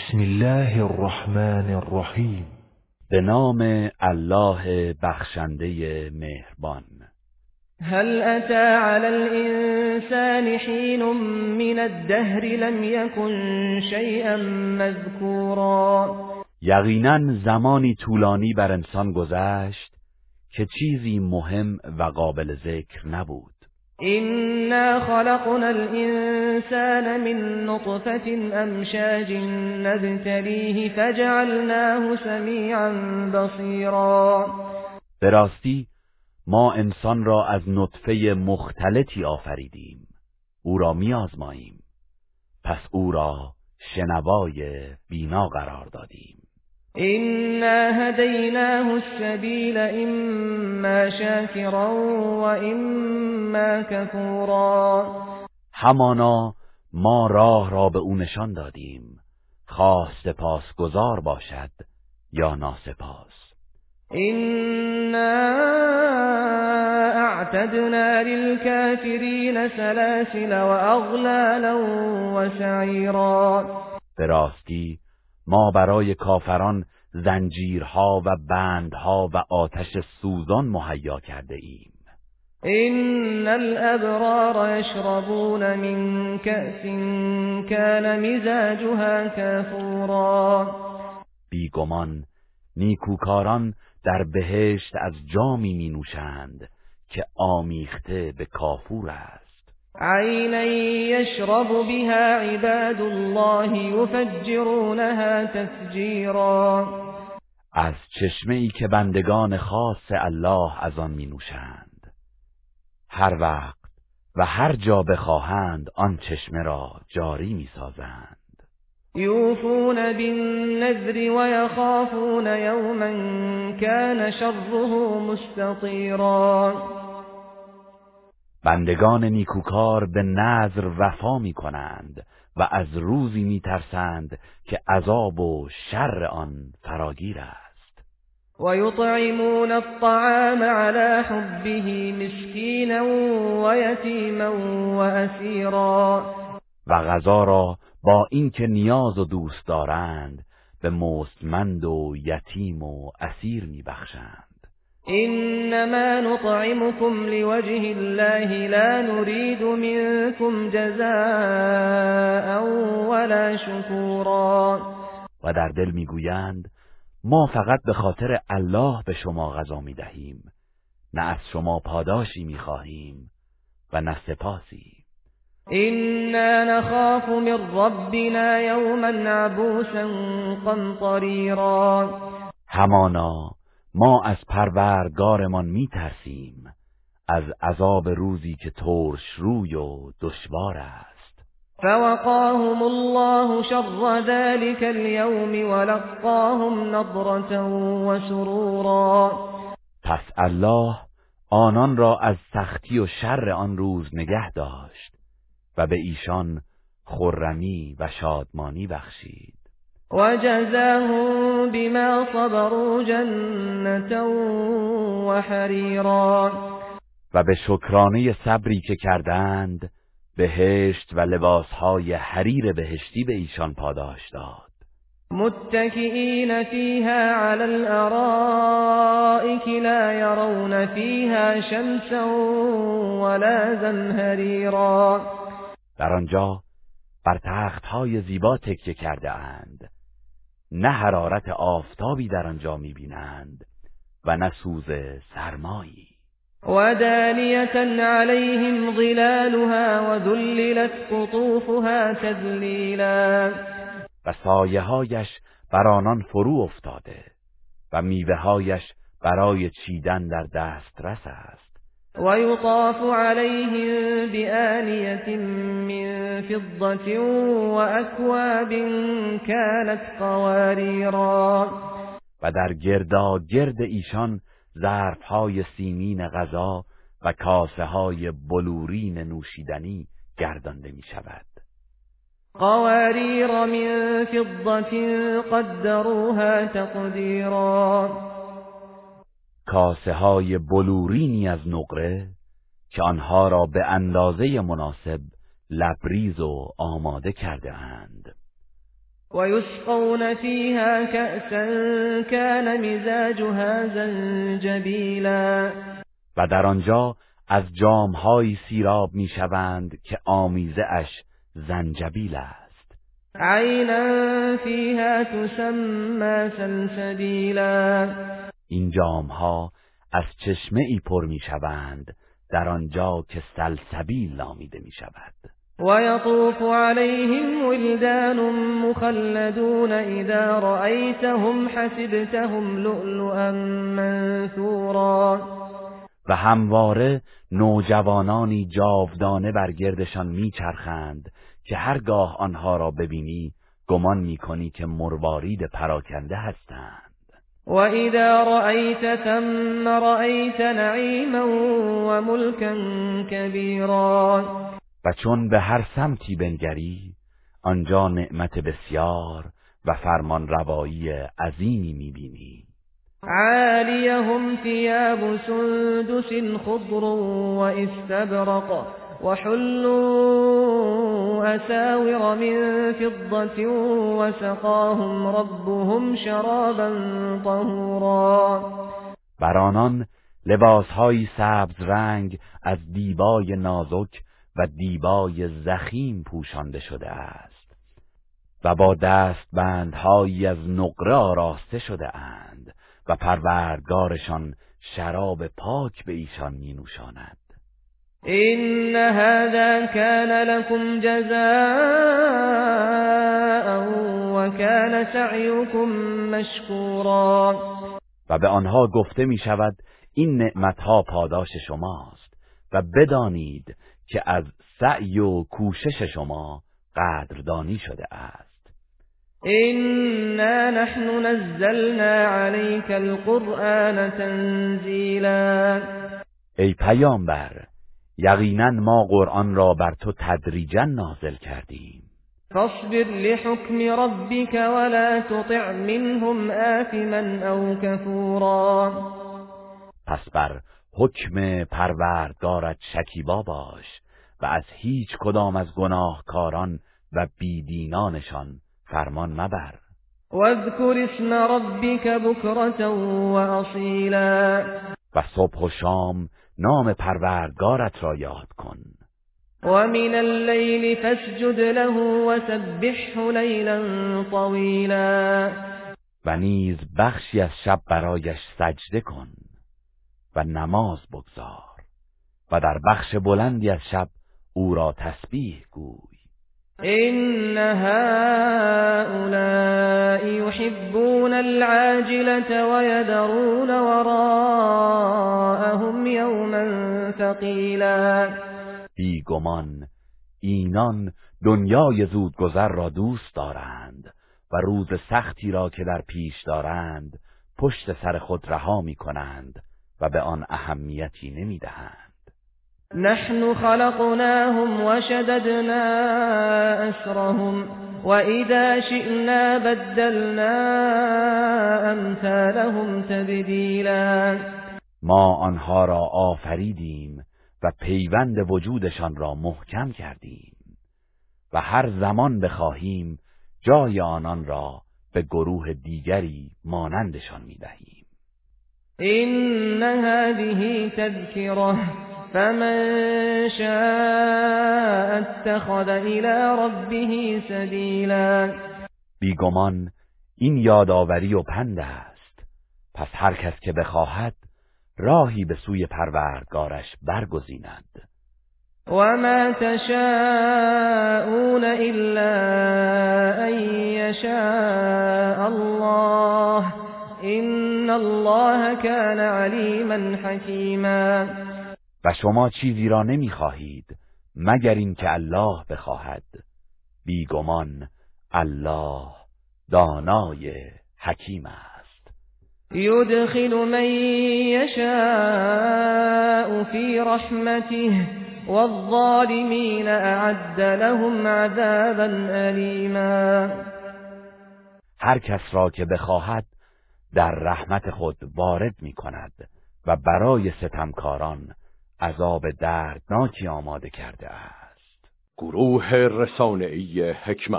بسم الله الرحمن الرحیم. به نام الله بخشنده مهربان. هل أتى على الإنسان حين من الدهر لم يكن شيئا مذكورا؟ یقینا زمانی طولانی بر انسان گذشت که چیزی مهم و قابل ذکر نبود. إنا خلقنا الإنسان من نطفة أمشاج نبتليه فجعلناه سميعا بصيرا. به راستی ما انسان را از نطفه مختلطی آفریدیم. او را میازماییم پس او را شنوای بینا قرار دادیم. إنا هديناه السبيل إما شاكرا وإما كفورا. همانا ما راه را به او نشان دادیم. خواه سپاسگزار باشد یا ناسپاس. إنا أعتدنا للكافرين سلاسل وأغلالا وسعيرا. به راستی ما برای کافران زنجیرها و بندها و آتش سوزان مهیا کرده ایم. إن الأبرار يشربون من كأس كان مزاجها كافورا. بیگمان نیکوکاران در بهشت از جامی می نوشند که آمیخته به کافور است. عينا يشرب بها عباد الله يفجرونها تفجيرا. از چشمه ای که بندگان خاص الله از آن می نوشند هر وقت و هر جا بخواهند آن چشمه را جاری می سازند يوفون بالنذر ويخافون يوما كان شره مستطيرا بندگان نیکوکار به نظر وفا می کنند و از روزی می ترسند که عذاب و شر آن فراگیر است. ويطعمون الطعام على حبه مسكينا ويتيما وأسيرا. و غذا را با اینکه نیاز و دوست دارند به مستمند و یتیم و اسیر میبخشند. إنما نطعمكم لوجه الله لا نريد منكم جزاء ولا شكورا. و در دل می‌گویند ما فقط به خاطر الله به شما غذا می‌دهیم نه از شما پاداشی می‌خواهیم و نه سپاسی. إنا نخاف من ربنا يوما عبوسا قمطريرا همانا ما از پروردگارمان میترسیم. از عذاب روزی که ترش روی و دشوار است. فوقاهم الله شر ذلك اليوم ولقاهم نضرة وسرورا پس الله آنان را از سختی و شر آن روز نگه داشت و به ایشان خرمی و شادمانی بخشید. وجزاهم بما صبروا جنة وحريرا. و به شکرانه صبری که کردند بهشت و لباسهای حریر بهشتی به ایشان پاداش داد. متكئين فيها على الأرائك لا يرون فيها شمسا ولا زمهريرا در آنجا بر تختهای زیبا تکیه کرده اند. نه حرارت آفتابی در آنجا می‌بینند و نه سوز سرمایی. ودانية عليهم ظلالها وذللت قطوفها تذليلا. و سایه هایش بر آنان فرو افتاده و میوه هایش برای چیدن در دسترس است. ويطاف عليهم بآنية من فضة وأكواب كانت قواريرا. و در گردا گرد ایشان ظرف های سیمین غذا و کاسه های بلورین نوشیدنی گردانده می شود قوارير من فضة قدروها تقديرا. کاسه های بلورینی از نقره که آنها را به اندازه مناسب لبریز و آماده کرده اند. ويسقون فيها كأسا كان مزاجها زنجبیلا و در آنجا از جامهایی سیراب می‌شوند که آمیزه اش زنجبیل است. عینا فیها تسمى سلسبیلا این جامها از چشمه ای پر می‌شوند در آنجا که سلسبیل نامیده می شود ويطوف عليهم ولدان مخلدون إذا رأيتهم حسبتهم لؤلؤا منثورا. و همواره نوجوانانی جاودانه بر گردشان میچرخند که هرگاه آنها را ببینی گمان می‌کنی که مروارید پراکنده هستند. و اذا رأیت ثم رأیت نعیما و ملکا کبیرا و چون به هر سمتی بنگری آنجا نعمت بسیار و فرمان روایی عظیمی می‌بینی. عالیهم ثياب سندس خضر واستبرق وحلوا أساور من فضة وسقاهم ربهم شرابا طهورا. بر آنان لباسهایی سبز رنگ از دیبای نازک و دیبای زخیم پوشانده شده است و با دستبندهایی از نقره آراسته شده اند و پروردگارشان شراب پاک به ایشان می نوشاند. این هذا کان لكم جزاء و کان سعیكم مشکورا و به آنها گفته می شود این نعمتها پاداش شماست و بدانید که از سعی و کوشش شما قدردانی شده است. إنا نحن نزلنا عليك القرآن تنزیلا ای پیامبر یقینا ما قرآن را بر تو تدریجا نازل کردیم. فاصبر لحكم ربك ولا تطع منهم آثما او كفورا پس بر حکم پروردگارت شکیبا باش و از هیچ کدام از گناهکاران و بیدینانشان فرمان مبر. واذكر اسم ربك بكرة وأصيلا و صبح و شام نام پروردگارت را یاد کن. ومن الليل فاسجد له وسبحه ليلا طويلا. و نیز بخشی از شب برایش سجده کن و نماز بگذار و در بخش بلندی از شب او را تسبیح گوی. إن هؤلاء يحبون العاجلة ويذرون وراءهم يوما ثقيلا بیگمان اینان دنیای زودگذر را دوست دارند و روز سختی را که در پیش دارند پشت سر خود رها می کنند و به آن اهمیتی نمی دهند. نحن خلقناهم وشددنا أسرهم وإذا شئنا بدلنا أمثالهم تبدیلا ما آنها را آفریدیم و پیوند وجودشان را محکم کردیم و هر زمان بخواهیم جای آنان را به گروه دیگری مانندشان می‌دهیم. این هذه تذکره فمن شاء اتخذ الى ربه سبیلا بیگمان این یادآوری و پند است. پس هر کس که بخواهد راهی به سوی پروردگارش برگزیند. و ما تشاءون الا ان یشاء الله ان الله كان علیما حکیما و شما چیزی را نمی‌خواهید مگر اینکه الله بخواهد. بیگمان الله دانای حکیم است. یدخل من یشاء فی رحمته والظالمین اعد لهم عذابا الیما. هر کس را که بخواهد در رحمت خود وارد می کند و برای ستمکاران عذاب دردناکی آماده کرده است. گروه رسانه‌ای حکمت.